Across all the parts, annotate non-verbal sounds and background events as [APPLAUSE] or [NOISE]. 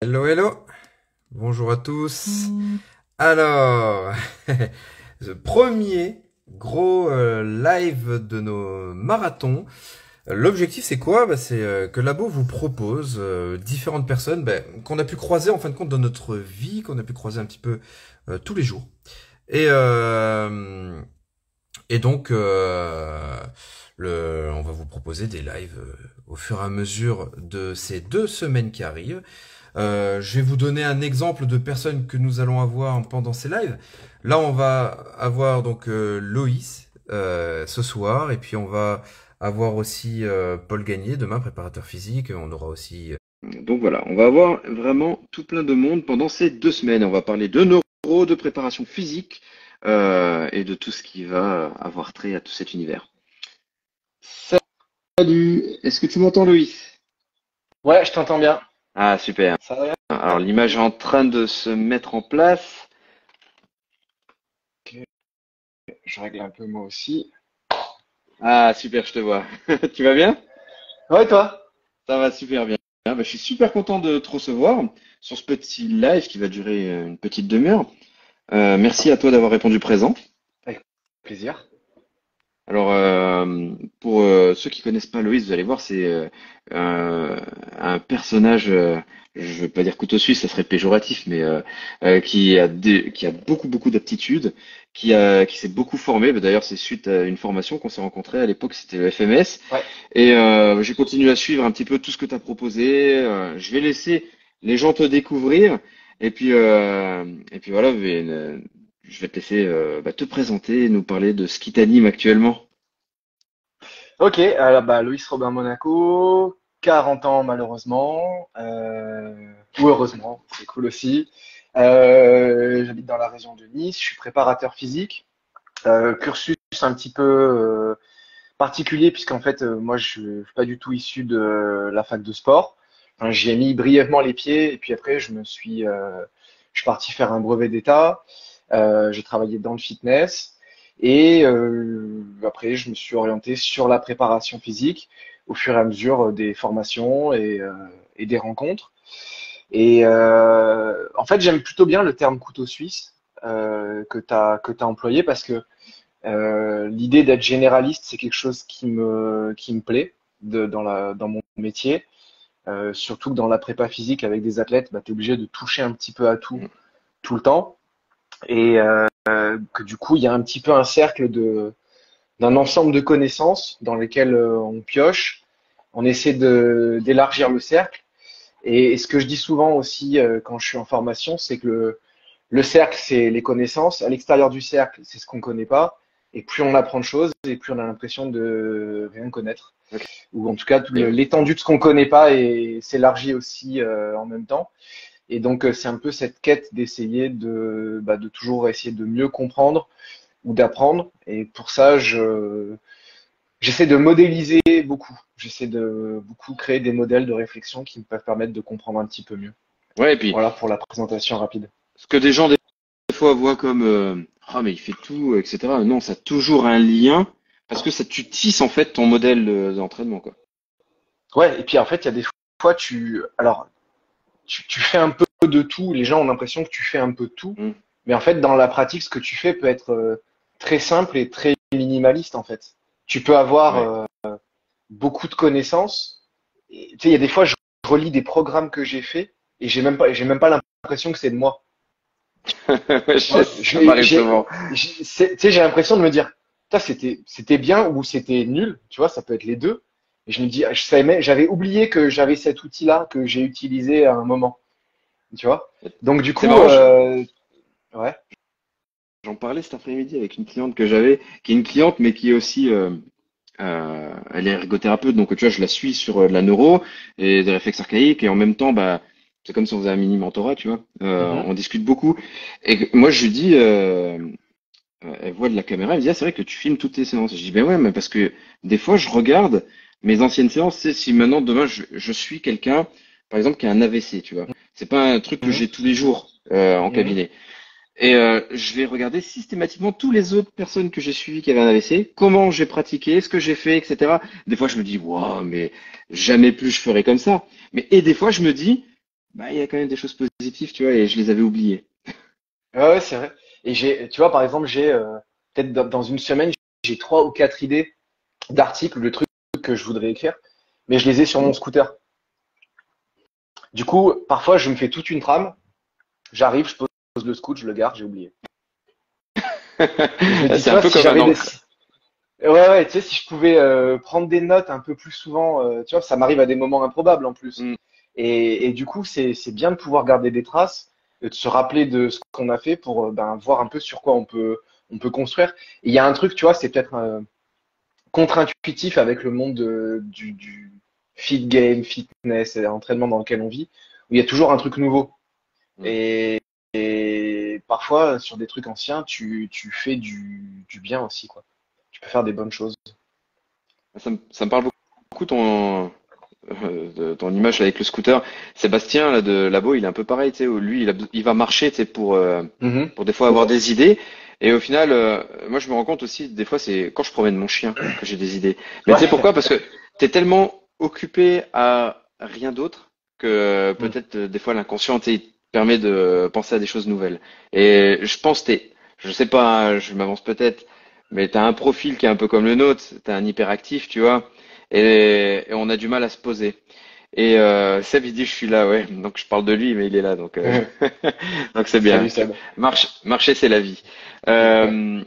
Hello, hello. Bonjour à tous. Alors, [LAUGHS] ce premier gros euh, live de nos marathons. L'objectif, c'est quoi? Bah, C'est euh, que Labo vous propose euh, différentes personnes bah, qu'on a pu croiser en fin de compte dans notre vie, qu'on a pu croiser un petit peu tous les jours. Et, et donc, le, on va vous proposer des lives au fur et à mesure de ces deux semaines qui arrivent. Euh, je vais vous donner un exemple de personnes que nous allons avoir pendant ces lives. Là, on va avoir donc euh, Loïs euh, ce soir, et puis on va avoir aussi Paul Gagné demain, préparateur physique. On aura aussi. Donc voilà, on va avoir vraiment tout plein de monde pendant ces deux semaines. On va parler de neuro, de préparation physique et de tout ce qui va avoir trait à tout cet univers. Salut, est-ce que tu m'entends, Loïs? Ouais, je t'entends bien. Ah, super. Alors, l'image est en train de se mettre en place. Je règle un peu moi aussi. Ah, super, je te vois. [LAUGHS] tu vas bien? Ouais, toi? Ça va super bien. Bah, je suis super content de te recevoir sur ce petit live qui va durer une petite demi-heure. Euh, merci à toi d'avoir répondu présent. Avec plaisir. Alors, euh, pour euh, ceux qui connaissent pas Loïs, vous allez voir, c'est euh, un, personnage, je ne veux pas dire couteau suisse, ça serait péjoratif, mais qui a qui a beaucoup beaucoup d'aptitudes, qui a qui s'est beaucoup formé. D'ailleurs, c'est suite à une formation qu'on s'est rencontré à l'époque, c'était le FMS. Et j'ai continué à suivre un petit peu tout ce que tu as proposé. je vais laisser les gens te découvrir. Et puis, et puis voilà, je vais te laisser euh, bah, te présenter et nous parler de ce qui t'anime actuellement. Ok, alors bah, Loïs Robin Monaco, 40 ans malheureusement, euh, ou heureusement, c'est cool aussi. Euh, j'habite dans la région de Nice, je suis préparateur physique. cursus un petit peu particulier puisqu'en fait moi je ne suis pas du tout issu de la fac de sport. J'y ai mis brièvement les pieds et puis après je me suis, je suis parti faire un brevet d'état. Euh, j'ai travaillé dans le fitness et euh, après je me suis orienté sur la préparation physique au fur et à mesure des formations et, euh, et des rencontres. Et en fait, j'aime plutôt bien le terme couteau suisse que tu as, que as employé parce que l'idée d'être généraliste, c'est quelque chose qui me, qui me plaît de, dans, la, dans mon métier. surtout que dans la prépa physique avec des athlètes, bah, tu es obligé de toucher un petit peu à tout tout le temps et euh, que du coup il y a un petit peu un cercle de d'un ensemble de connaissances dans lesquelles euh, on pioche, on essaie de d'élargir le cercle. Et, ce que je dis souvent aussi euh, quand je suis en formation, c'est que le, le cercle c'est les connaissances, à l'extérieur du cercle c'est ce qu'on connaît pas, et plus on apprend de choses, et plus on a l'impression de rien connaître, ou en tout cas l'étendue de ce qu'on connaît pas s'élargit aussi en même temps. Et donc, euh, c'est un peu cette quête d'essayer de, bah, de toujours essayer de mieux comprendre ou d'apprendre. Et pour ça, je, j'essaie de modéliser beaucoup. J'essaie de beaucoup créer des modèles de réflexion qui me peuvent permettre de comprendre un petit peu mieux. Ouais, et puis. Voilà pour la présentation rapide. Ce que des gens, des fois, voient comme, euh, ah, mais il fait tout, etc. Non, ça a toujours un lien parce que ça, tu tisses, en fait, ton modèle d'entraînement, quoi. Ouais, et puis, en fait, il y a des fois, tu, alors, tu, fais un peu de tout. Les gens ont l'impression que tu fais un peu de tout. Mm. Mais en fait, dans la pratique, ce que tu fais peut être euh, très simple et très minimaliste, en fait. Tu peux avoir euh, beaucoup de connaissances. Tu sais, il y a des fois, je relis des programmes que j'ai faits et j'ai même pas, j'ai même pas l'impression que c'est de moi. [LAUGHS] j'ai l'impression de me dire, c'était, c'était bien ou c'était nul. Tu vois, ça peut être les deux. Et je me dis, j'avais oublié que j'avais cet outil-là que j'ai utilisé à un moment. Tu vois? Donc du coup, euh, ouais. J'en parlais cet après-midi avec une cliente que j'avais, qui est une cliente, mais qui est aussi, euh, euh, elle est ergothérapeute, donc tu vois, je la suis sur de la neuro et des réflexes archaïques, et en même temps, bah, c'est comme si on faisait un mini mentorat, tu vois. Mm-hmm. On discute beaucoup. Et moi, je lui dis, elle voit de la caméra, elle me dit, ah, c'est vrai que tu filmes toutes tes séances. Je dis, ben ouais, mais parce que des fois, je regarde mes anciennes séances, c'est si maintenant demain je, suis quelqu'un, par exemple, qui a un AVC, tu vois. C'est pas un truc que j'ai tous les jours euh, en cabinet. Et euh, je vais regarder systématiquement tous les autres personnes que j'ai suivies qui avaient un AVC, comment j'ai pratiqué, ce que j'ai fait, etc. Des fois, je me dis, waouh, mais jamais plus je ferai comme ça. Mais et des fois, je me dis, bah, il y a quand même des choses positives, tu vois, et je les avais oubliées. Ouais, ouais, c'est vrai. Et j'ai, tu vois, par exemple, j'ai euh, peut-être dans dans une semaine, j'ai trois ou quatre idées d'articles, de trucs que je voudrais écrire, mais je les ai sur mon scooter. Du coup, parfois, je me fais toute une trame, j'arrive, je pose le scoot, je le garde, j'ai oublié. [LAUGHS] C'est un peu si comme un des... Ouais, ouais, tu sais, si je pouvais euh, prendre des notes un peu plus souvent, euh, tu vois, ça m'arrive à des moments improbables en plus. Mm. Et, et du coup, c'est, bien de pouvoir garder des traces, de se rappeler de ce qu'on a fait pour euh, ben, voir un peu sur quoi on peut, on peut construire. Et il y a un truc, tu vois, c'est peut-être contre-intuitif avec le monde de- du, du fit game, fitness et entraînement dans lequel on vit, où il y a toujours un truc nouveau. Mm. Et, et parfois, sur des trucs anciens, tu, tu fais du, du bien aussi, quoi. Tu peux faire des bonnes choses. Ça me, ça me parle beaucoup ton, euh, de ton image avec le scooter. Sébastien là, de Labo, il est un peu pareil, tu sais, où lui, il, a- il va marcher, tu sais, pour, euh, Mhm. pour des fois avoir des idées. Et au final, euh, moi, je me rends compte aussi, des fois, c'est quand je promène mon chien que j'ai des idées. Mais tu sais pourquoi? Parce que t'es tellement occupé à rien d'autre que euh, Mm. peut-être euh, des fois l'inconscient tu te permet de penser à des choses nouvelles. Et je pense que t'es, je sais pas, je m'avance peut-être, mais t'as un profil qui est un peu comme le nôtre, t'es un hyperactif, tu vois, et, et on a du mal à se poser. Et euh, Seb, il dit je suis là, ouais. Donc je parle de lui, mais il est là, donc euh, [LAUGHS] [LAUGHS] donc c'est bien. Salut. Marche, marcher, c'est la vie. Euh,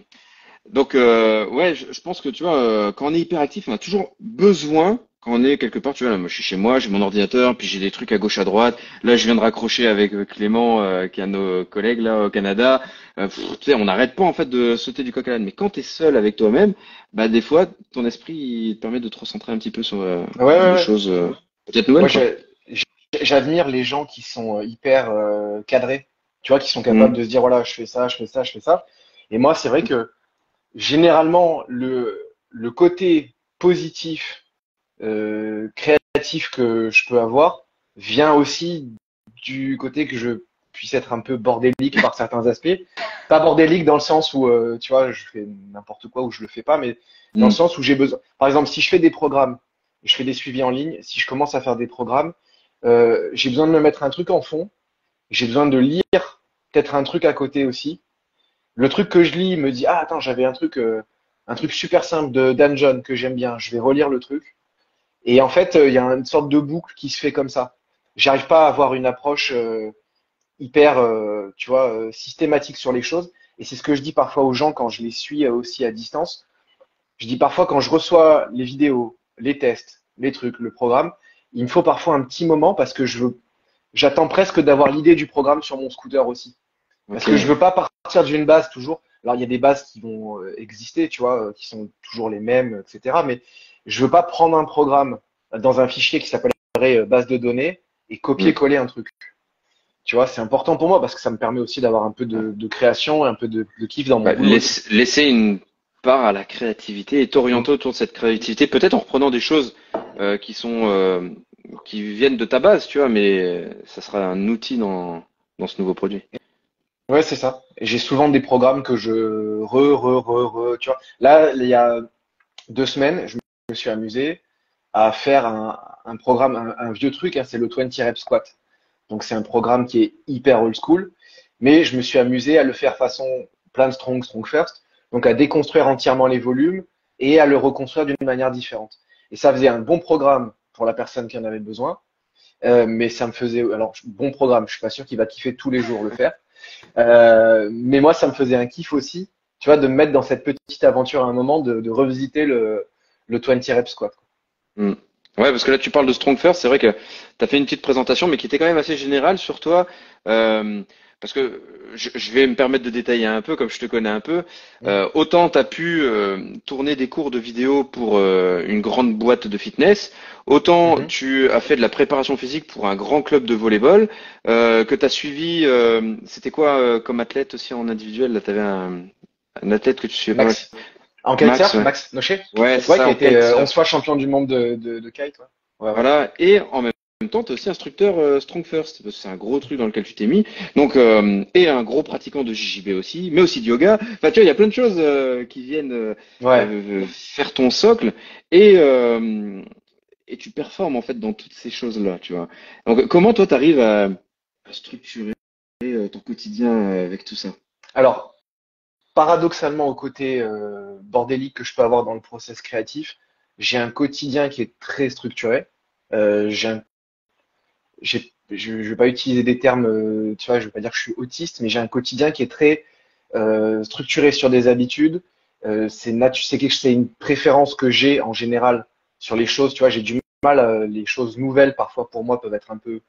donc, euh, ouais, je, je pense que tu vois, euh, quand on est hyperactif, on a toujours besoin, quand on est quelque part, tu vois, là, moi je suis chez moi, j'ai mon ordinateur, puis j'ai des trucs à gauche, à droite. Là, je viens de raccrocher avec euh, Clément, euh, qui est un de nos collègues là au Canada. Euh, pff, tu sais, on n'arrête pas en fait de sauter du coq à l'âne. Mais quand tu es seul avec toi-même, bah des fois, ton esprit il te permet de te recentrer un petit peu sur euh, Ouais, ouais, des ouais. choses euh, peut-être nouvelles, j'admire les gens qui sont euh, hyper euh, cadrés, tu vois, qui sont capables Mm. de se dire, voilà, je fais ça, je fais ça, je fais ça. Et moi, c'est vrai que généralement, le, le côté positif, euh, créatif que je peux avoir vient aussi du côté que je puisse être un peu bordélique par certains aspects. Pas bordélique dans le sens où, euh, tu vois, je fais n'importe quoi ou je le fais pas, mais dans le Mm. sens où j'ai besoin. Par exemple, si je fais des programmes, je fais des suivis en ligne, si je commence à faire des programmes, euh, j'ai besoin de me mettre un truc en fond, j'ai besoin de lire peut-être un truc à côté aussi. Le truc que je lis me dit, ah attends, j'avais un truc, euh, un truc super simple de Dan John que j'aime bien, je vais relire le truc. Et en fait, euh, il y a une sorte de boucle qui se fait comme ça. J'arrive pas à avoir une approche euh, hyper, euh, tu vois, euh, systématique sur les choses. Et c'est ce que je dis parfois aux gens quand je les suis aussi à distance. Je dis parfois quand je reçois les vidéos, les tests, les trucs, le programme, il me faut parfois un petit moment parce que je veux, j'attends presque d'avoir l'idée du programme sur mon scooter aussi. Parce que je veux pas partir d'une base toujours. Alors il y a des bases qui vont exister, tu vois, qui sont toujours les mêmes, etc. Mais je veux pas prendre un programme dans un fichier qui s'appellerait euh, base de données et copier-coller un truc. Tu vois, c'est important pour moi parce que ça me permet aussi d'avoir un peu de, de création et un peu de, de kiff dans mon Bah, boulot. laisse- laisser une part à la créativité et t'orienter autour de cette créativité, peut-être en reprenant des choses euh, qui sont euh, qui viennent de ta base, tu vois, mais ça sera un outil dans dans ce nouveau produit. Ouais, c'est ça. J'ai souvent des programmes que je re, re, re, re, tu vois. Là, il y a deux semaines, je me suis amusé à faire un, programme, un, vieux truc, hein, c'est le 20 rep squat. Donc c'est un programme qui est hyper old school, mais je me suis amusé à le faire façon plan strong, strong first, donc à déconstruire entièrement les volumes et à le reconstruire d'une manière différente. Et ça faisait un bon programme pour la personne qui en avait besoin, euh, mais ça me faisait, alors bon programme, je suis pas sûr qu'il va kiffer tous les jours le faire, euh, mais moi ça me faisait un kiff aussi, tu vois, de me mettre dans cette petite aventure à un moment, de revisiter le, le 20 rep squat. Hmm. Ouais, parce que là tu parles de Strong First, c'est vrai que tu as fait une petite présentation, mais qui était quand même assez générale sur toi. Euh, parce que je, je vais me permettre de détailler un peu, comme je te connais un peu. Euh, autant tu as pu euh, tourner des cours de vidéo pour une grande boîte de fitness, autant Mhm. tu as fait de la préparation physique pour un grand club de volleyball, que tu as suivi, c'était quoi comme athlète aussi en individuel? Là, tu avais un, un athlète que tu suivais pas. En kitesurf, Max, ouais. Max Nocher Ouais, Ouais, c'est qui ça, a été euh, kitesurf. 11 fois champion du monde de, de, de kite. Ouais. Ouais, ouais. Voilà, et en même temps, tu es aussi instructeur euh, Strong First, parce que c'est un gros truc dans lequel tu t'es mis. Donc, euh, et un gros pratiquant de JJB aussi, mais aussi de yoga. Enfin, tu vois, il y a plein de choses euh, qui viennent euh, Ouais. euh, faire ton socle. Et, euh, et tu performes en fait dans toutes ces choses-là, tu vois. Donc, comment toi, tu arrives à, à structurer euh, ton quotidien euh, avec tout ça? Alors, paradoxalement, au côté euh, bordélique que je peux avoir dans le process créatif, j'ai un quotidien qui est très structuré. Euh, je ne vais pas utiliser des termes, euh, tu vois, je vais pas dire que je suis autiste, mais j'ai un quotidien qui est très structuré sur des habitudes. C'est une préférence que j'ai en général sur les choses. Tu vois, j'ai du mal, les choses nouvelles parfois pour moi peuvent être un peu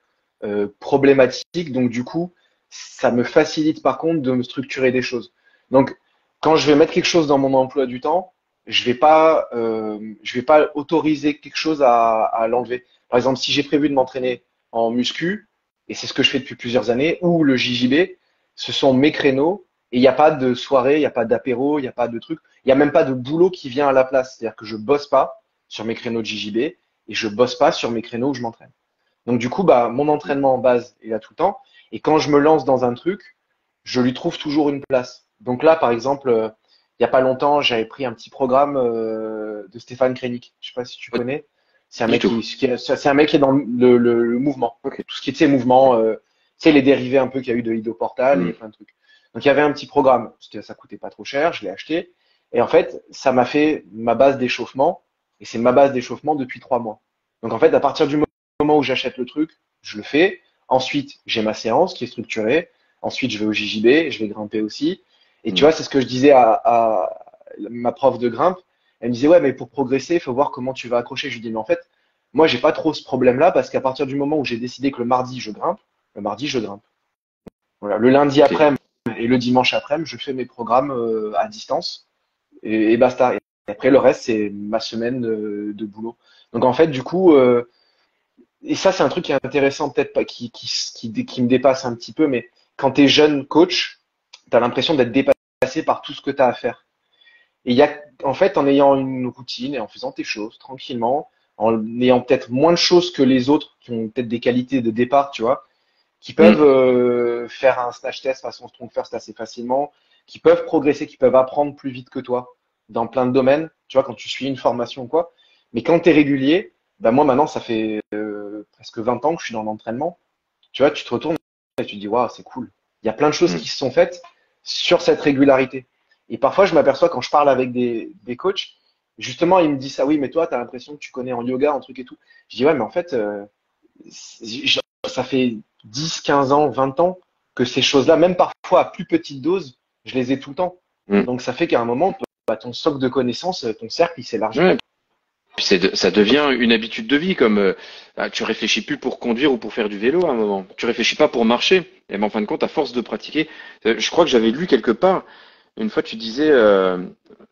problématiques. Donc du coup, ça me facilite par contre de me structurer des choses. Donc quand je vais mettre quelque chose dans mon emploi du temps, je vais euh, vais pas autoriser quelque chose à, l'enlever. Par exemple, si j'ai prévu de m'entraîner en muscu, et c'est ce que je fais depuis plusieurs années, ou le JJB, ce sont mes créneaux, et il n'y a pas de soirée, il n'y a pas d'apéro, il n'y a pas de truc, il n'y a même pas de boulot qui vient à la place. C'est-à-dire que je bosse pas sur mes créneaux de JJB, et je bosse pas sur mes créneaux où je m'entraîne. Donc du coup, bah, mon entraînement en base est là tout le temps, et quand je me lance dans un truc, je lui trouve toujours une place. Donc là, par exemple, euh, il y a pas longtemps, j'avais pris un petit programme euh, de Stéphane Krenik. Je sais pas si tu connais. C'est un mec qui, qui est, c'est un mec qui est dans le, le- le mouvement. Tout ce qui est, mouvement, euh, tu sais, les dérivés un peu qu'il y a eu de Ido Portal Mm. et plein de trucs. Donc il y avait un petit programme. C'était- Ça coûtait pas trop cher, je l'ai acheté. Et en fait, ça m'a fait ma base d'échauffement. Et c'est ma base d'échauffement depuis trois mois. Donc en fait, à partir du moment où j'achète le truc, je le fais. Ensuite, j'ai ma séance qui est structurée. Ensuite, je vais au JJB, je vais grimper aussi. Et tu Mm. vois, c'est ce que je disais à, à ma prof de grimpe. Elle me disait, ouais, mais pour progresser, il faut voir comment tu vas accrocher. Je lui dis, mais en fait, moi, j'ai pas trop ce problème-là parce qu'à partir du moment où j'ai décidé que le mardi, je grimpe, le mardi, je grimpe. Voilà. Le lundi Ok. après et le dimanche après, je fais mes programmes euh, à distance et, et basta. Et après, le reste, c'est ma semaine euh, de boulot. Donc, en fait, du coup, euh, et ça, c'est un truc qui est intéressant, peut-être pas, qui, qui, qui, qui me dépasse un petit peu, mais quand tu es jeune coach, tu as l'impression d'être dépassé par tout ce que tu as à faire. Et il y a, en fait, en ayant une routine et en faisant tes choses tranquillement, en ayant peut-être moins de choses que les autres qui ont peut-être des qualités de départ, tu vois, qui peuvent euh, faire un snatch test façon strong first assez facilement, qui peuvent progresser, qui peuvent apprendre plus vite que toi dans plein de domaines, tu vois, quand tu suis une formation ou quoi. Mais quand tu es régulier, ben moi maintenant, ça fait euh, presque 20 ans que je suis dans l'entraînement. Tu vois, tu te retournes et tu te dis, waouh, c'est cool. Il y a plein de choses Mm. qui se sont faites sur cette régularité. Et parfois, je m'aperçois quand je parle avec des, des coachs, justement, ils me disent ça, oui, mais toi, tu as l'impression que tu connais en yoga, en truc et tout. Je dis, ouais, mais en fait, euh, ça fait 10, 15 ans, 20 ans que ces choses-là, même parfois à plus petite dose, je les ai tout le temps. Mm. Donc, ça fait qu'à un moment, bah, ton socle de connaissances, ton cercle, il s'élargit. Puis ça devient une habitude de vie, comme euh, ah, tu réfléchis plus pour conduire ou pour faire du vélo à un moment. Tu réfléchis pas pour marcher. Et ben, en fin de compte, à force de pratiquer, euh, je crois que j'avais lu quelque part, une fois tu disais, euh,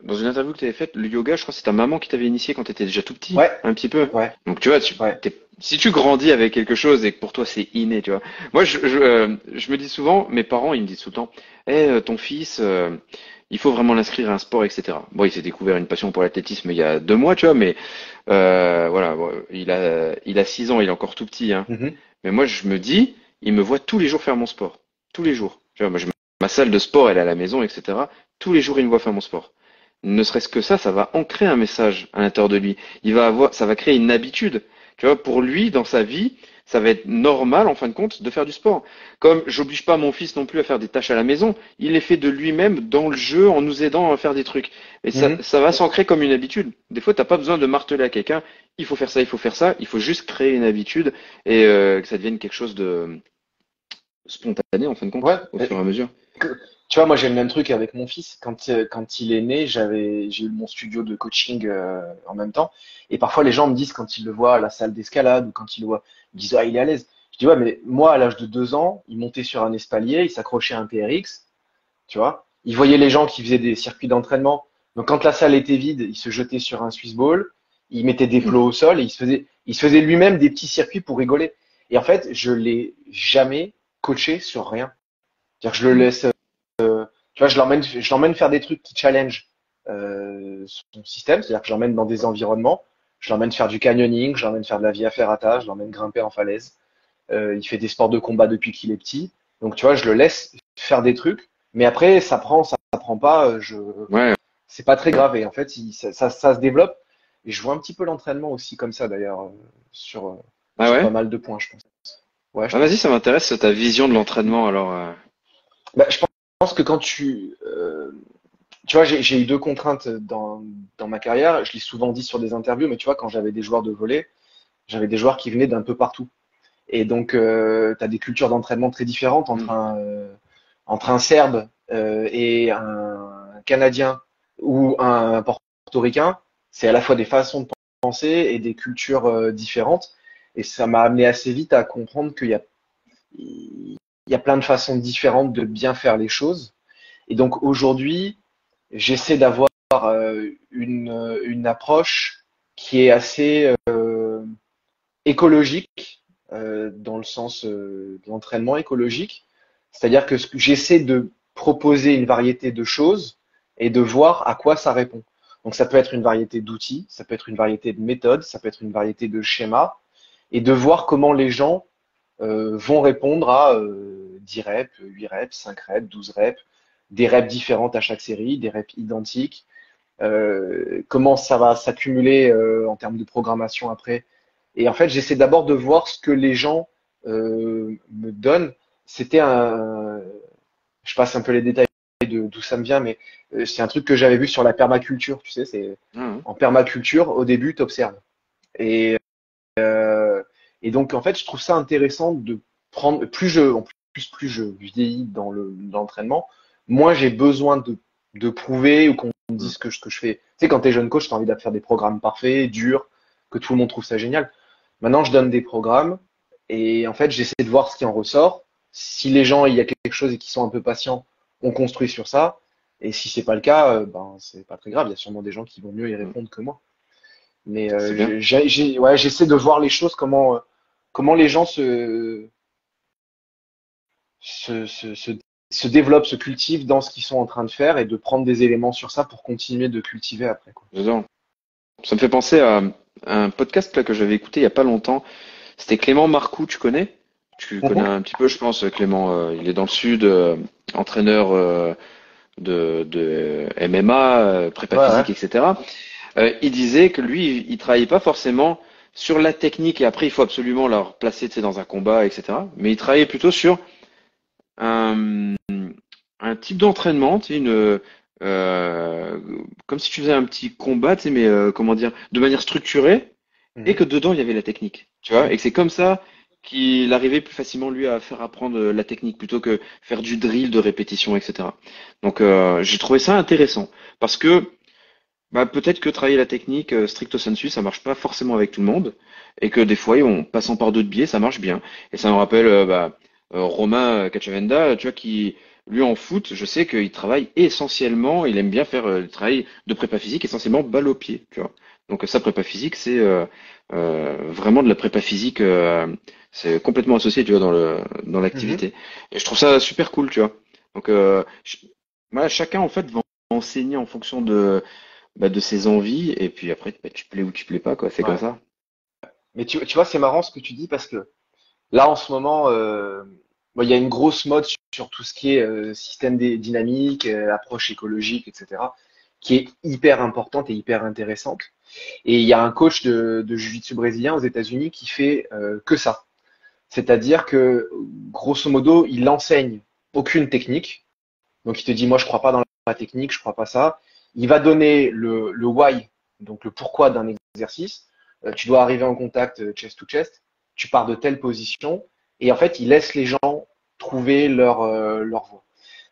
dans une interview que tu avais faite, le yoga, je crois que c'est ta maman qui t'avait initié quand tu étais déjà tout petit, Ouais. un petit peu. Ouais. Donc tu vois, tu, Ouais. si tu grandis avec quelque chose et que pour toi c'est inné, tu vois. Moi, je, je, euh, je me dis souvent, mes parents, ils me disent tout le temps, Eh, euh, ton fils, euh, il faut vraiment l'inscrire à un sport, etc. Bon, il s'est découvert une passion pour l'athlétisme il y a deux mois, tu vois, mais euh, voilà, bon, il a, il a six ans, il est encore tout petit, hein. Mhm. Mais moi, je me dis, il me voit tous les jours faire mon sport, tous les jours. Tu vois, moi, je, ma salle de sport, elle est à la maison, etc. Tous les jours, il me voit faire mon sport. Ne serait-ce que ça, ça va ancrer un message à l'intérieur de lui. Il va avoir, ça va créer une habitude. Tu vois, pour lui, dans sa vie, ça va être normal, en fin de compte, de faire du sport. Comme j'oblige pas mon fils non plus à faire des tâches à la maison, il les fait de lui-même dans le jeu en nous aidant à faire des trucs. Et ça, Mhm. ça va s'ancrer comme une habitude. Des fois, t'as pas besoin de marteler à quelqu'un, il faut faire ça, il faut faire ça, il faut juste créer une habitude et euh, que ça devienne quelque chose de spontané, en fin de compte, Ouais. au fur et à mesure. Tu vois, moi j'ai le même truc avec mon fils. Quand, euh, quand il est né, j'avais, j'ai eu mon studio de coaching euh, en même temps. Et parfois les gens me disent quand ils le voient à la salle d'escalade ou quand ils le voient, ils disent ah il est à l'aise. Je dis ouais mais moi à l'âge de deux ans, il montait sur un espalier, il s'accrochait à un TRX, tu vois. Il voyait les gens qui faisaient des circuits d'entraînement. Donc quand la salle était vide, il se jetait sur un Swiss ball, il mettait des plots au sol et il se faisait, il se faisait lui-même des petits circuits pour rigoler. Et en fait, je l'ai jamais coaché sur rien. C'est-à-dire que je le laisse tu vois, je l'emmène, je l'emmène faire des trucs qui challenge euh, son système, c'est-à-dire que je l'emmène dans des environnements, je l'emmène faire du canyoning, je l'emmène faire de la via ferrata, je l'emmène grimper en falaise. Euh, il fait des sports de combat depuis qu'il est petit, donc tu vois, je le laisse faire des trucs, mais après ça prend, ça, ça prend pas, euh, je, Ouais, c'est pas très grave et en fait il- ça, ça, ça se développe. Et je vois un petit peu l'entraînement aussi comme ça d'ailleurs, euh, sur, euh, Ah sur ouais? pas mal de points, je pense. Ouais, je Ah, vas-y, ça m'intéresse ta vision de l'entraînement alors. euh. Bah, je pense que quand tu, euh, tu vois, j'ai eu deux contraintes dans, dans ma carrière. Je l'ai souvent dit sur des interviews, mais tu vois, quand j'avais des joueurs de volley, j'avais des joueurs qui venaient d'un peu partout. Et donc, euh, tu as des cultures d'entraînement très différentes entre Mm. un, euh, entre un Serbe euh, et un Canadien ou un Portoricain. C'est à la fois des façons de penser et des cultures euh, différentes. Et ça m'a amené assez vite à comprendre qu'il y a, il y a plein de façons différentes de bien faire les choses. Et donc aujourd'hui, j'essaie d'avoir euh, une, une approche qui est assez euh, écologique, euh, dans le sens euh, de l'entraînement écologique. C'est-à-dire que j'essaie de proposer une variété de choses et de voir à quoi ça répond. Donc ça peut être une variété d'outils, ça peut être une variété de méthodes, ça peut être une variété de schémas, et de voir comment les gens euh, vont répondre à euh, 10 reps, 8 reps, 5 reps, 12 reps, des reps différentes à chaque série, des reps identiques, euh, comment ça va s'accumuler euh, en termes de programmation après. Et en fait, j'essaie d'abord de voir ce que les gens euh, me donnent. C'était un, je passe un peu les détails d'où ça me vient, mais euh, c'est un truc que j'avais vu sur la permaculture. Tu sais, c'est Ah, en permaculture, au début, tu observes. Et, euh, et donc, en fait, je trouve ça intéressant de prendre, plus je, en plus, plus je vieillis dans le, l'entraînement, moins j'ai besoin de, de prouver ou qu'on me dise que ce que je fais. Tu sais, quand tu es jeune coach, tu as envie de faire des programmes parfaits, durs, que tout le monde trouve ça génial. Maintenant, je donne des programmes et en fait, j'essaie de voir ce qui en ressort. Si les gens, il y a quelque chose et qu'ils sont un peu patients, on construit sur ça. Et si c'est pas le cas, euh, ben c'est pas très grave. Il y a sûrement des gens qui vont mieux y répondre que moi. Mais euh, j'ai- ouais, j'essaie de voir les choses comment euh, comment les gens se se, se, se se développent, se cultivent dans ce qu'ils sont en train de faire et de prendre des éléments sur ça pour continuer de cultiver après quoi. Ça me fait penser à un podcast là, que j'avais écouté il y a pas longtemps. C'était Clément Marcoux, tu connais? Tu Mhm. connais un petit peu, je pense, Clément. euh, il est dans le sud, euh, entraîneur euh, de, de MMA, prépa Ouais, ouais. physique, etc. Il disait que lui, il, il travaillait pas forcément sur la technique et après il faut absolument la replacer, tu sais, dans un combat, etc. Mais il travaillait plutôt sur un, un type d'entraînement, tu sais, une, euh, comme si tu faisais un petit combat, tu sais, mais euh, comment dire, de manière structurée, et Mhm. que dedans il y avait la technique, tu vois, et que c'est comme ça qu'il arrivait plus facilement lui à faire apprendre euh, la technique plutôt que faire du drill de répétition, etc. Donc euh, j'ai trouvé ça intéressant parce que bah, peut-être que travailler la technique euh, stricto sensu, ça marche pas forcément avec tout le monde, et que des fois, en passant par d'autres biais, ça marche bien. Et ça me rappelle euh, bah, euh, Romain Cacciavenda, tu vois, qui lui en foot, je sais qu'il travaille essentiellement, il aime bien faire le travail de prépa physique, essentiellement balle au pied, tu vois. Donc sa prépa physique, c'est vraiment de la prépa physique, euh, c'est complètement associé, tu vois, dans le dans l'activité. Et je trouve ça super cool, tu vois. Donc euh, voilà, chacun en fait va enseigner en fonction de bah, de ses envies, et puis après, bah, tu plais ou tu plais pas, quoi. C'est comme ça. Mais tu, tu vois, c'est marrant ce que tu dis parce que là, en ce moment, euh, bon, il y a une grosse mode sur, sur tout ce qui est euh, système dynamique, euh, approche écologique, etc., qui est hyper importante et hyper intéressante. Et il y a un coach de, de jiu-jitsu brésilien aux États-Unis qui fait euh, que ça. C'est-à-dire que, grosso modo, il enseigne aucune technique. Donc, il te dit, moi, je crois pas dans la technique, je crois pas ça. Il va donner le, le why, donc le pourquoi d'un exercice. Euh, tu dois arriver en contact euh, chest to chest. Tu pars de telle position. Et en fait, il laisse les gens trouver leur, euh, leur voie.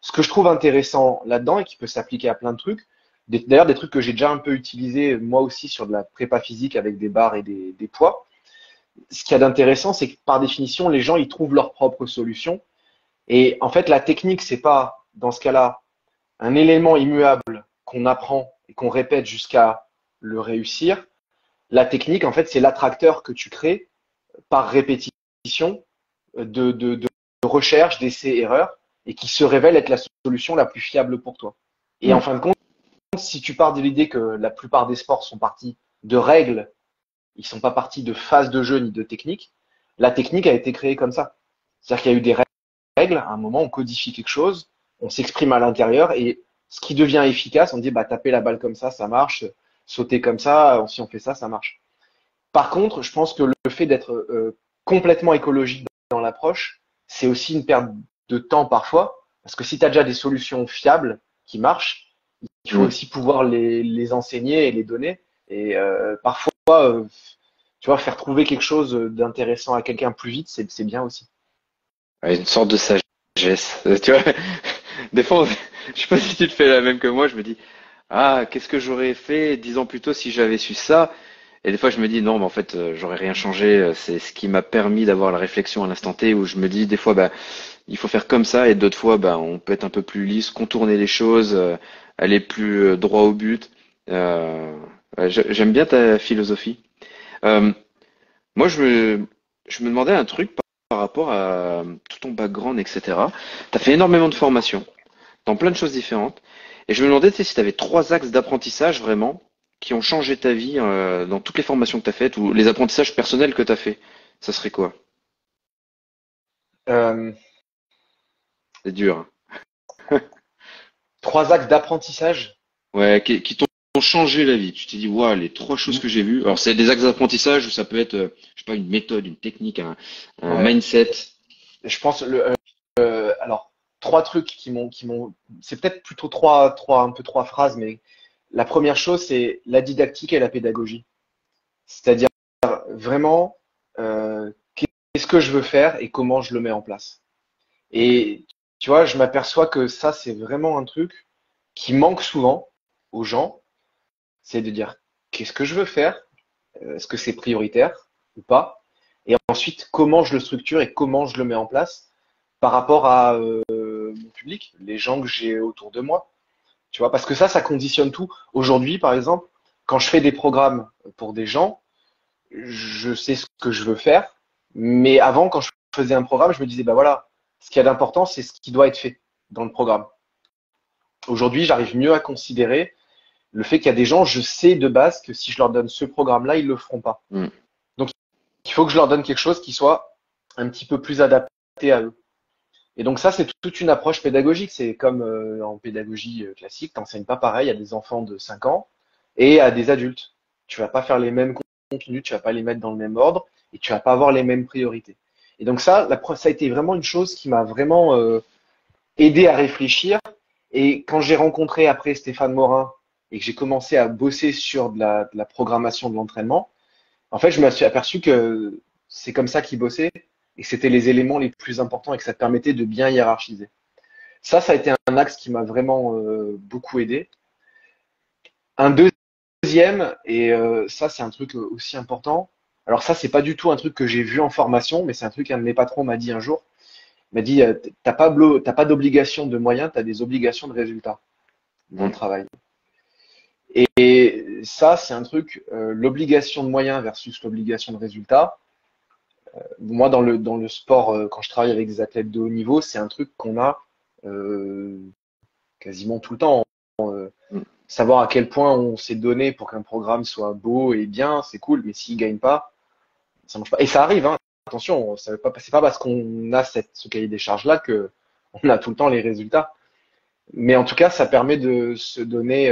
Ce que je trouve intéressant là-dedans et qui peut s'appliquer à plein de trucs, d'ailleurs des trucs que j'ai déjà un peu utilisé moi aussi sur de la prépa physique avec des barres et des, des poids. Ce qu'il y a d'intéressant, c'est que par définition, les gens ils trouvent leur propre solution. Et en fait, la technique, c'est pas dans ce cas-là un élément immuable qu'on apprend et qu'on répète jusqu'à le réussir. La technique, en fait, c'est l'attracteur que tu crées par répétition de, de, de recherche, d'essais, erreurs, et qui se révèle être la solution la plus fiable pour toi. Et Mm. en fin de compte, si tu pars de l'idée que la plupart des sports sont partis de règles, ils sont pas partis de phases de jeu ni de technique, la technique a été créée comme ça. C'est-à-dire qu'il y a eu des règles, à un moment on codifie quelque chose, on s'exprime à l'intérieur, et ce qui devient efficace, on dit bah taper la balle comme ça, ça marche, sauter comme ça, si on fait ça, ça marche. Par contre, je pense que le fait d'être euh, complètement écologique dans l'approche, c'est aussi une perte de temps parfois, parce que si tu as déjà des solutions fiables qui marchent, il faut aussi pouvoir les, les, enseigner et les donner. Et euh, parfois, euh, tu vois, faire trouver quelque chose d'intéressant à quelqu'un plus vite, c'est bien aussi. une sorte de sagesse. [LAUGHS] Tu vois, des fois, [LAUGHS] je sais pas si tu te fais la même que moi, je me dis, ah, qu'est-ce que j'aurais fait dix ans plus tôt si j'avais su ça? Et des fois, je me dis, non, mais en fait, euh, j'aurais rien changé. C'est ce qui m'a permis d'avoir la réflexion à l'instant T où je me dis, des fois, bah, il faut faire comme ça, et d'autres fois, bah, on peut être un peu plus lisse, contourner les choses, euh, aller plus euh, droit au but. J'aime bien ta philosophie. moi, je me, je me demandais un truc par rapport à tout ton background, etc. Tu as fait énormément de formations dans plein de choses différentes. Et je me demandais si tu avais trois axes d'apprentissage vraiment qui ont changé ta vie euh, dans toutes les formations que tu as faites ou les apprentissages personnels que tu as fait. Ça serait quoi? Euh... C'est dur. Hein. [LAUGHS] trois axes d'apprentissage? Ouais, qui, qui t'ont changé la vie. Tu t'es dit, waouh, les trois choses que j'ai vues. Alors, c'est des axes d'apprentissage ou ça peut être, euh, je sais pas, une méthode, une technique, un, mindset? Je pense, le, euh, euh, alors, trois trucs qui m'ont, qui m'ont, c'est peut-être plutôt trois, trois, un peu trois phrases, mais la première chose, c'est la didactique et la pédagogie. C'est-à-dire vraiment, euh, qu'est-ce que je veux faire et comment je le mets en place. Et tu vois, je m'aperçois que ça, c'est vraiment un truc qui manque souvent aux gens. C'est de dire, qu'est-ce que je veux faire? Est-ce que c'est prioritaire ou pas? Et ensuite, comment je le structure et comment je le mets en place par rapport à euh, mon public, les gens que j'ai autour de moi. Tu vois, parce que ça, ça conditionne tout. Aujourd'hui, par exemple, quand je fais des programmes pour des gens, je sais ce que je veux faire. Mais avant, quand je faisais un programme, je me disais, bah voilà, ce qui est d'important, c'est ce qui doit être fait dans le programme. Aujourd'hui, j'arrive mieux à considérer le fait qu'il y a des gens, je sais de base que si je leur donne ce programme-là, ils le feront pas. Mm. Donc, il faut que je leur donne quelque chose qui soit un petit peu plus adapté à eux. Et donc ça, c'est toute une approche pédagogique. C'est comme euh, en pédagogie euh, classique, tu n'enseignes pas pareil à des enfants de 5 ans et à des adultes. Tu vas pas faire les mêmes contenus, tu vas pas les mettre dans le même ordre et tu vas pas avoir les mêmes priorités. Et donc ça, ça a été vraiment une chose qui m'a vraiment euh, aidé à réfléchir. Et quand j'ai rencontré après Stéphane Morin et que j'ai commencé à bosser sur de la, de la programmation de l'entraînement, en fait, je me suis aperçu que c'est comme ça qu'il bossait et que c'était les éléments les plus importants et que ça te permettait de bien hiérarchiser. Ça, ça a été un axe qui m'a vraiment euh, beaucoup aidé. Un deuxième, et euh, ça c'est un truc aussi important, alors ça c'est pas du tout un truc que j'ai vu en formation, mais c'est un truc qu'un de mes patrons m'a dit un jour. Il m'a dit, euh, t'as pas, pas d'obligation de moyens, tu as des obligations de résultats dans le travail. Et ça, c'est un truc, l'obligation de moyens versus l'obligation de résultats, euh, moi, dans le, dans le sport, euh, quand je travaille avec des athlètes de haut niveau, c'est un truc qu'on a euh, quasiment tout le temps. Mm. savoir à quel point on s'est donné pour qu'un programme soit beau et bien, c'est cool, mais s'il gagne pas, ça marche pas. Et ça arrive, hein. attention, ça veut pas, pas parce qu'on a cette, ce cahier des charges là que on a tout le temps les résultats. Mais en tout cas, ça permet de se donner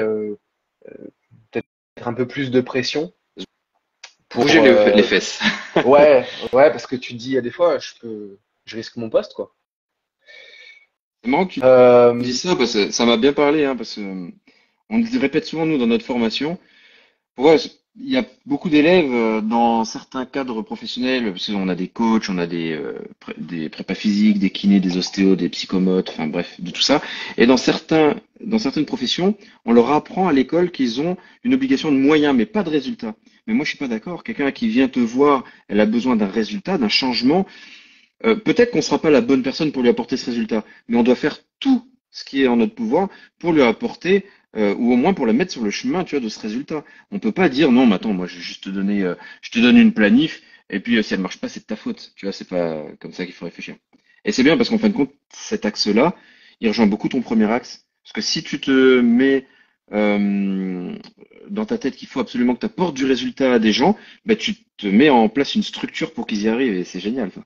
peut-être un peu plus de pression pour bouger euh, les, fesses. [LAUGHS] ouais, ouais, parce que tu te dis, il y a des fois, je peux, je risque mon poste, quoi. C'est marrant que tu euh... dis ça parce que ça m'a bien parlé, hein, parce que on le répète souvent nous dans notre formation. Pourquoi il y a beaucoup d'élèves euh, dans certains cadres professionnels, parce qu'on a des coachs, on a des, euh, des prépas physiques, des kinés, des ostéos, des psychomotes, enfin bref, de tout ça. Et dans certains, dans certaines professions, on leur apprend à l'école qu'ils ont une obligation de moyens, mais pas de résultats. Mais moi, je suis pas d'accord. Quelqu'un qui vient te voir, elle a besoin d'un résultat, d'un changement. Euh, peut-être qu'on ne sera pas la bonne personne pour lui apporter ce résultat, mais on doit faire tout ce qui est en notre pouvoir pour lui apporter euh, ou au moins pour la mettre sur le chemin, tu vois, de ce résultat. On peut pas dire non, mais attends, moi je vais juste te donner, euh, je te donne une planif et puis si elle marche pas, c'est de ta faute. Tu vois, c'est pas comme ça qu'il faut réfléchir. Et c'est bien parce qu'en fin de compte, cet axe-là, il rejoint beaucoup ton premier axe. Parce que si tu te mets euh, dans ta tête qu'il faut absolument que tu apportes du résultat à des gens, bah, tu te mets en place une structure pour qu'ils y arrivent et c'est génial. Ça.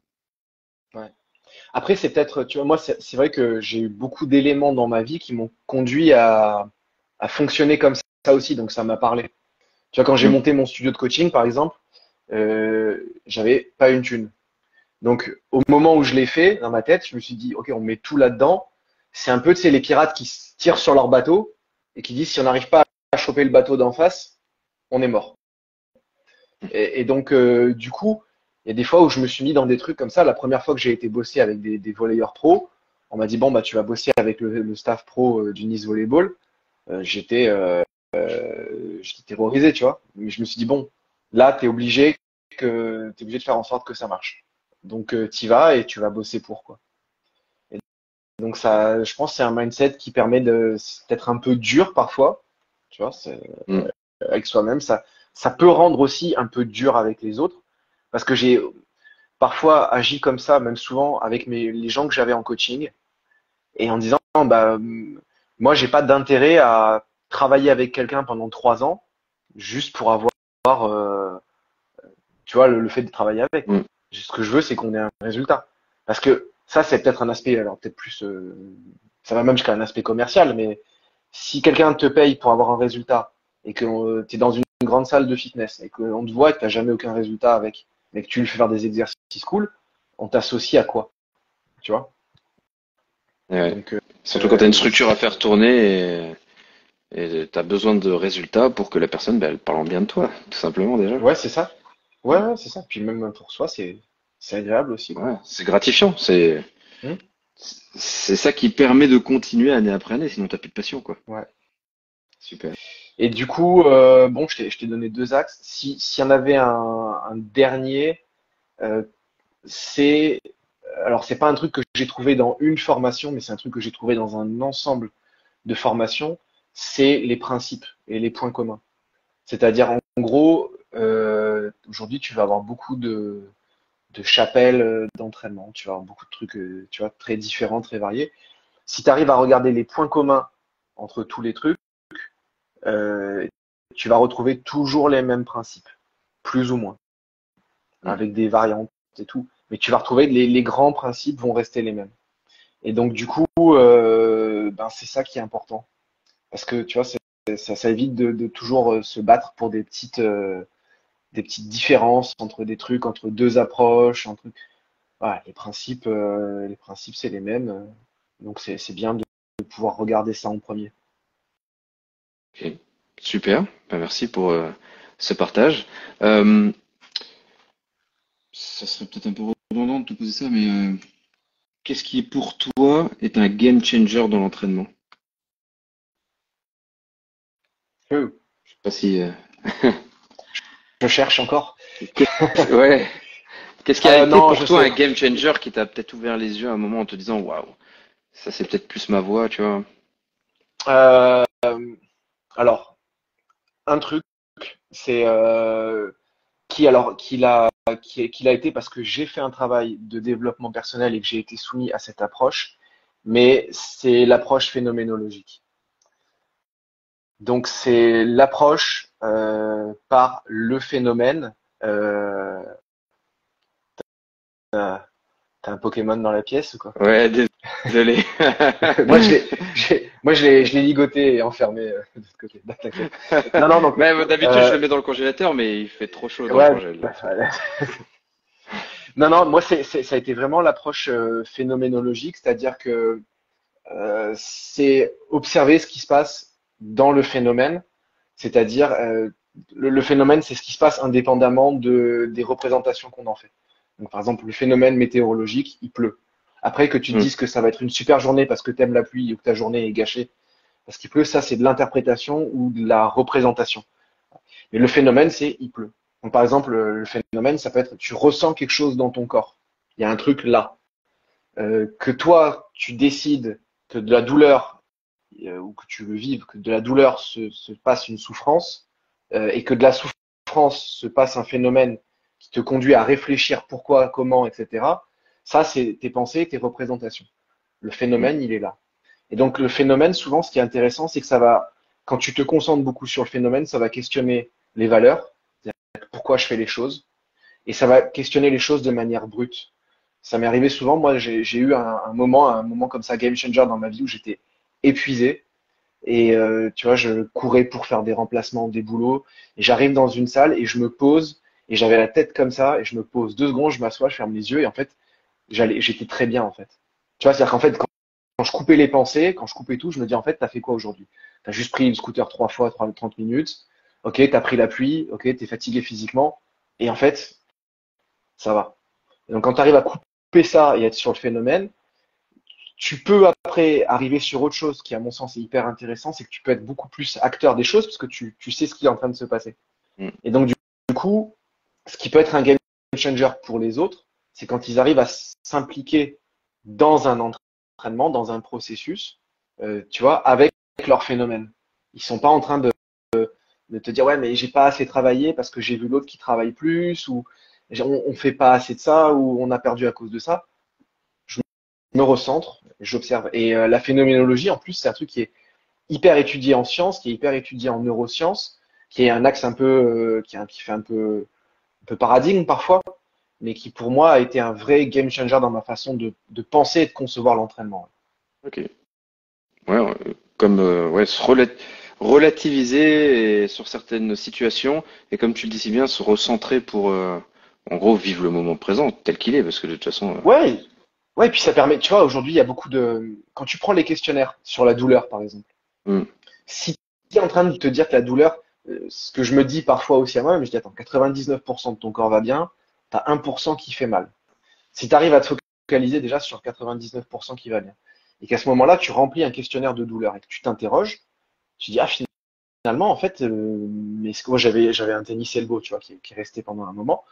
Ouais. Après, c'est peut-être, tu vois, moi, c'est vrai que j'ai eu beaucoup d'éléments dans ma vie qui m'ont conduit à, à fonctionner comme ça aussi, donc ça m'a parlé. Tu vois, quand j'ai Mm. monté mon studio de coaching, par exemple, euh, j'avais pas une thune. Donc, au moment où je l'ai fait, dans ma tête, je me suis dit, OK, on met tout là-dedans. C'est un peu, tu sais, les pirates qui tirent sur leur bateau et qui disent, si on n'arrive pas à choper le bateau d'en face, on est mort. Et, donc, euh, du coup, il y a des fois où je me suis mis dans des trucs comme ça. La première fois que j'ai été bosser avec des, des volleyeurs pro, on m'a dit, bon, bah, tu vas bosser avec le, le staff pro euh, du Nice Volleyball. Euh, j'étais, euh, euh, j'étais terrorisé, tu vois. Mais je me suis dit, bon, là, tu es obligé que, t'es obligé de faire en sorte que ça marche. Donc, tu vas et tu vas bosser pour, quoi. Donc, ça, je pense que c'est un mindset qui permet de, d'être un peu dur parfois, tu vois, Mm. avec soi-même. Ça, ça peut rendre aussi un peu dur avec les autres parce que j'ai parfois agi comme ça, même souvent avec mes, les gens que j'avais en coaching et en disant, bah, moi, j'ai pas d'intérêt à travailler avec quelqu'un pendant trois ans juste pour avoir, euh, tu vois, le, le fait de travailler avec. Mm. Ce que je veux, c'est qu'on ait un résultat. Parce que ça, c'est peut-être un aspect, alors peut-être plus, euh, ça va même jusqu'à un aspect commercial, mais si quelqu'un te paye pour avoir un résultat et que tu es dans une grande salle de fitness et qu'on te voit et que tu n'as jamais aucun résultat avec, mais que tu lui fais faire des exercices cool, on t'associe à quoi? Tu vois? Ouais. Donc, euh, Surtout quand tu as une structure à faire tourner et tu as besoin de résultats pour que la personne, ben, elle parle bien de toi, tout simplement déjà. ouais, c'est ça. Ouais, ouais, c'est ça. Puis même pour soi, c'est c'est agréable aussi. Ouais, c'est gratifiant. C'est Hmm. c'est ça qui permet de continuer année après année, sinon t'as plus de passion, quoi. Ouais. Super. Et du coup, euh, bon, je t'ai donné deux axes. Si s'il y en avait un, un dernier, euh, c'est alors c'est pas un truc que j'ai trouvé dans une formation, mais c'est un truc que j'ai trouvé dans un ensemble de formations. C'est les principes et les points communs. C'est-à-dire en gros, euh, aujourd'hui, tu vas avoir beaucoup de de chapelles euh, d'entraînement. Tu vas avoir beaucoup de trucs, euh, tu vois, très différents, très variés. Si tu arrives à regarder les points communs entre tous les trucs euh, tu vas retrouver toujours les mêmes principes, plus ou moins, avec des variantes et tout. Mais tu vas retrouver les, les grands principes vont rester les mêmes. Et donc du coup, euh, ben c'est ça qui est important, parce que tu vois, ça, ça évite de, de toujours se battre pour des petites, euh, des petites différences entre des trucs, entre deux approches, entre voilà, les principes, euh, les principes c'est les mêmes. donc c'est bien de, de pouvoir regarder ça en premier. Ok. Super. Ben, merci pour euh, ce partage. Euh, ça serait peut-être un peu redondant de te poser ça, mais qu'est-ce qui pour toi est un game changer dans l'entraînement? Je sais pas si. [LAUGHS] Je cherche encore. Ouais. Qu'est-ce qui a Euh, été non, pour toi sais. un game changer qui t'a peut-être ouvert les yeux à un moment en te disant waouh, ça c'est peut-être plus ma voie, tu vois? Euh, alors, un truc, c'est euh, qui alors qu'il a qui, qu'il a été parce que j'ai fait un travail de développement personnel et que j'ai été soumis à cette approche, mais c'est l'approche phénoménologique. Donc c'est l'approche euh, par le phénomène. Euh, t'as un Pokémon dans la pièce ou quoi? Ouais, désolé. [LAUGHS] Moi je l'ai, ligoté et enfermé euh, de l'autre côté. Non non donc d'habitude Euh, je le mets dans le congélateur, mais il fait trop chaud dans Ouais, le congélateur. bah. [LAUGHS] Non, non, moi, c'est, c'est- ça a été vraiment l'approche euh, phénoménologique, c'est-à-dire que euh, c'est observer ce qui se passe dans le phénomène, c'est-à-dire euh, le, le phénomène, c'est ce qui se passe indépendamment de, des représentations qu'on en fait. Donc, par exemple, le phénomène météorologique, il pleut. Après que tu te Mm. dises que ça va être une super journée parce que tu aimes la pluie ou que ta journée est gâchée parce qu'il pleut, ça, c'est de l'interprétation ou de la représentation. Mais le phénomène, c'est il pleut. Donc, par exemple, le phénomène, ça peut être tu ressens quelque chose dans ton corps. Il y a un truc là. Euh, que toi, tu décides que de la douleur, ou que tu le vives, que de la douleur se, se passe une souffrance, euh, et que de la souffrance se passe un phénomène qui te conduit à réfléchir pourquoi, comment, etc. Ça, c'est tes pensées, tes représentations. Le phénomène, il est là. Et donc, le phénomène, souvent, ce qui est intéressant, c'est que ça va, quand tu te concentres beaucoup sur le phénomène, ça va questionner les valeurs, pourquoi je fais les choses, et ça va questionner les choses de manière brute. Ça m'est arrivé souvent, moi j'ai eu un moment, un moment comme ça, game changer dans ma vie où j'étais épuisé, Et euh, tu vois, je courais pour faire des remplacements, des boulots. Et j'arrive dans une salle et je me pose. Et j'avais la tête comme ça. Et je me pose deux secondes, je m'assois, je ferme les yeux. Et en fait, j'étais très bien en fait. Tu vois, c'est-à-dire qu'en fait, quand, je coupais les pensées, quand je coupais tout, je me dis en fait, t'as fait quoi aujourd'hui? T'as juste pris le scooter trois fois, 30 minutes. Ok, t'as pris la pluie. Ok, t'es fatigué physiquement. Et en fait, ça va. Donc quand tu arrives à couper ça et être sur le phénomène, tu peux après arriver sur autre chose qui, à mon sens, est hyper intéressant, c'est que tu peux être beaucoup plus acteur des choses parce que tu, tu sais ce qui est en train de se passer. Mm. Et donc, du, coup, ce qui peut être un game changer pour les autres, c'est quand ils arrivent à s'impliquer dans un entraînement, dans un processus, euh, tu vois, avec leur phénomène. Ils sont pas en train de, de, de te dire ouais mais j'ai pas assez travaillé parce que j'ai vu l'autre qui travaille plus ou on, on fait pas assez de ça ou on a perdu à cause de ça. Me recentre, j'observe. Et euh, la phénoménologie, en plus, c'est un truc qui est hyper étudié en sciences, qui est hyper étudié en neurosciences, qui est un axe un peu, euh, qui, est un- qui fait un peu, un peu paradigme parfois, mais qui pour moi a été un vrai game changer dans ma façon de, de penser et de concevoir l'entraînement. Ok. Ouais, comme euh, ouais, se rela- relativiser et sur certaines situations et comme tu le dis si bien, se recentrer pour en gros vivre le moment présent tel qu'il est parce que de toute façon. Ouais, ouais, et puis ça permet, tu vois, aujourd'hui, il y a beaucoup de, quand tu prends les questionnaires sur la douleur, par exemple, Mm. si tu es en train de te dire que la douleur, euh, ce que je me dis parfois aussi à moi-même, je dis, attends, 99% de ton corps va bien, tu as 1% qui fait mal. Si tu arrives à te focaliser déjà sur 99% qui va bien, et qu'à ce moment-là, tu remplis un questionnaire de douleur et que tu t'interroges, tu dis, ah, finalement, en fait, euh, mais ce que moi, j'avais, j'avais un tennis elbow, tu vois, qui, qui est resté pendant un moment.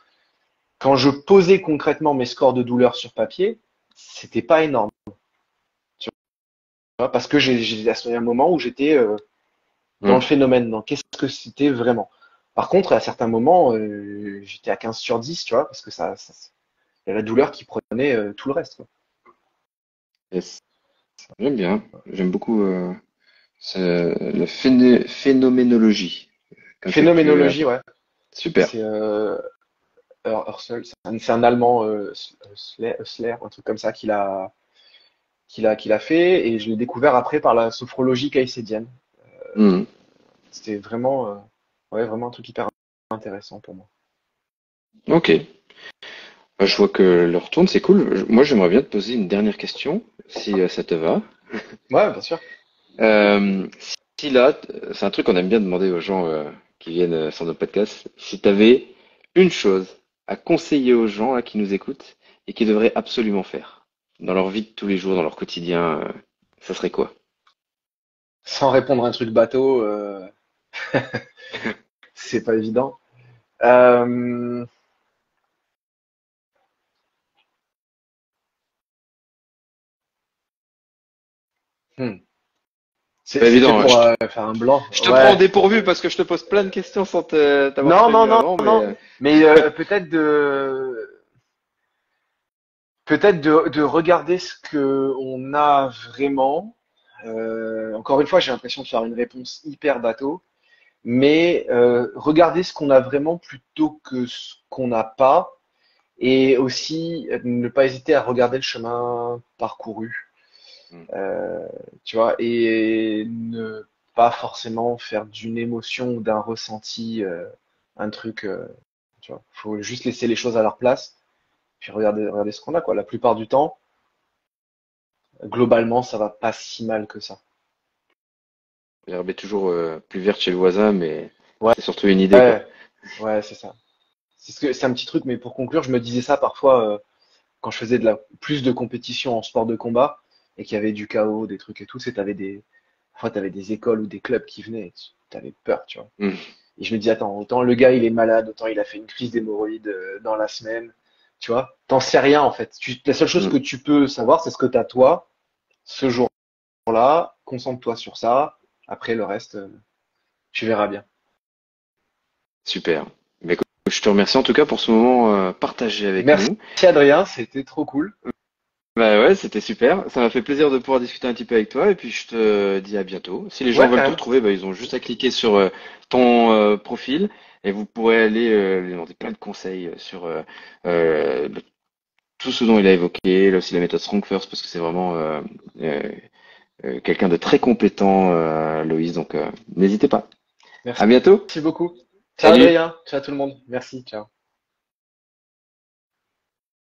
Quand je posais concrètement mes scores de douleur sur papier, c'était pas énorme. Tu vois, parce que j'ai, à un moment où j'étais euh, dans le phénomène, dans qu'est-ce que c'était vraiment. Par contre, à certains moments, euh, j'étais à 15 sur 10, tu vois, parce que ça, y a la douleur qui prenait euh, tout le reste. Quoi. yes. J'aime bien. J'aime beaucoup la phénoménologie. Phénoménologie, ouais. Super. C'est euh, C'est un, Allemand, euh, Sler, Sler, un truc comme ça, qu'il a, qu'il a, qu'il a fait, et je l'ai découvert après par la sophrologie caïcédienne. Mm. C'était vraiment, euh, ouais, vraiment un truc hyper intéressant pour moi. Ok. Je vois que l'heure tourne, c'est cool. Moi, j'aimerais bien te poser une dernière question, si euh, ça te va. [LAUGHS] Ouais, bien sûr. Euh, si là, c'est un truc qu'on aime bien demander aux gens euh, qui viennent euh, sur nos podcasts, si tu avais une chose à conseiller aux gens qui nous écoutent et qui devraient absolument faire dans leur vie de tous les jours, dans leur quotidien, euh, ça serait quoi? Sans répondre à un truc bateau, euh, [LAUGHS] c'est pas évident. Euh, hmm. C'est évident, pour euh, faire un blanc. Je te Ouais. prends dépourvu parce que je te pose plein de questions sans te- t'avoir Non, non, non, avant, non. euh, Mais euh, peut-être de peut-être de, de regarder ce que on a vraiment. Euh, encore une fois, j'ai l'impression de faire une réponse hyper bateau, mais euh, regarder ce qu'on a vraiment plutôt que ce qu'on n'a pas, et aussi euh, ne pas hésiter à regarder le chemin parcouru. Mm. Euh, tu vois, et ne pas forcément faire d'une émotion ou d'un ressenti euh, un truc. euh, tu vois, faut juste laisser les choses à leur place, puis regarder, regarder ce qu'on a, quoi. La plupart du temps, globalement, ça va pas si mal que ça. l'herbe est toujours euh, plus verte chez le voisin, mais Ouais. c'est surtout une idée. Ouais, ouais, c'est ça. C'est ce que, c'est un petit truc, mais pour conclure, je me disais ça parfois quand je faisais de la plus de compétition en sport de combat et qu'il y avait du chaos, des trucs et tout, c'est t'avais des, parfois t'avais des écoles ou des clubs qui venaient, t'avais peur, tu vois. Mm. Et je me dis, attends, autant le gars il est malade, autant il a fait une crise d'hémorroïdes euh, dans la semaine, tu vois. T'en sais rien en fait. Tu, la seule chose Mm. que tu peux savoir, c'est ce que t'as toi ce jour-là. Concentre-toi sur ça. Après le reste, euh, tu verras bien. Super. Mais écoute, je te remercie en tout cas pour ce moment euh, partagé avec Merci. nous. Merci Adrien, c'était trop cool. Bah ouais, c'était super. Ça m'a fait plaisir de pouvoir discuter un petit peu avec toi et puis je te dis à bientôt. Si les gens Ouais, veulent te retrouver, bah, ils ont juste à cliquer sur euh, ton euh, profil et vous pourrez aller euh, lui demander plein de conseils sur le- tout ce dont il a évoqué, là aussi la méthode Strong First parce que c'est vraiment quelqu'un de très compétent, Loïs. Donc, n'hésitez pas. Merci. À bientôt. Merci beaucoup. Ciao. Adrien, ciao tout le monde. Merci, ciao.